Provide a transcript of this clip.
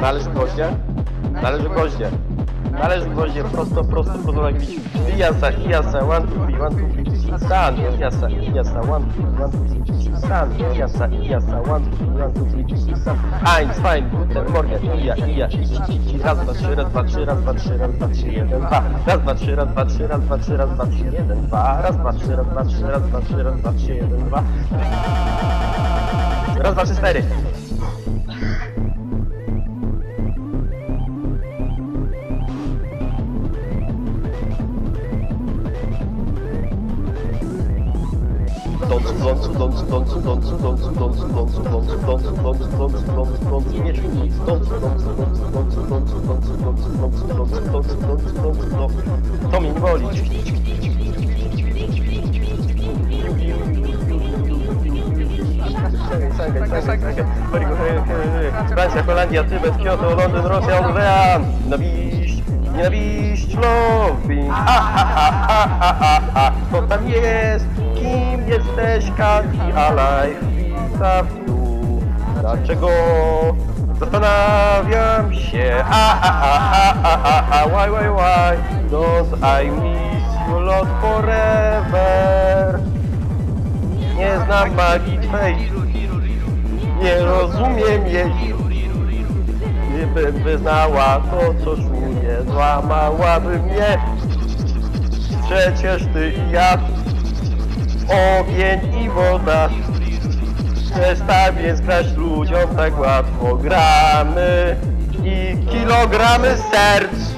Należy gwoździe? Należy gwoździe. Należy gwoździe, prosto, prosto, prosto na gwizd. Ijasa, ijasa, one, two, three, one, two, three, stan. Ijasa, ijasa, one, two, one, two, three, stan. Ijasa, ijasa, one, two, one, two, three, stan. Eins, fein, guten Morgen, ija, ija, ici, ici, raz, dwa, trzy, raz, dwa, trzy, raz, dwa, trzy, raz, dwa, trzy, jeden, dwa. Raz, dwa, trzy, raz, dwa, trzy, raz, dwa, trzy, raz, dwa, trzy, jeden, dwa. Raz, dwa, trzy, raz, dwa, trzy, raz, dwa, trzy, raz, dwa, trzy, jeden, dwa. Raz, dwa, trzy, cztery. To mnie nie boli. Francja, Holandia, Tybet, Kyoto, Londyn, Rosja, Orlean. Nienawiść, nienawiść, loving. Ha, ha, ha, ha, ha, ha, ha. Kto tam jest? Kim jesteś? Kanti Alive? Witam tu. Dlaczego? Zastanawiam się. Ha, ha, ha, ha, ha, ha. Why, why, why? I miss you lot forever? Nie znam magii twej. Nie rozumiem jej. Gdybym wyznała to, co czuję, złamałaby mnie. Przecież ty i ja, ogień i woda. Przestań więc grać ludziom tak łatwo. Gramy i kilogramy serc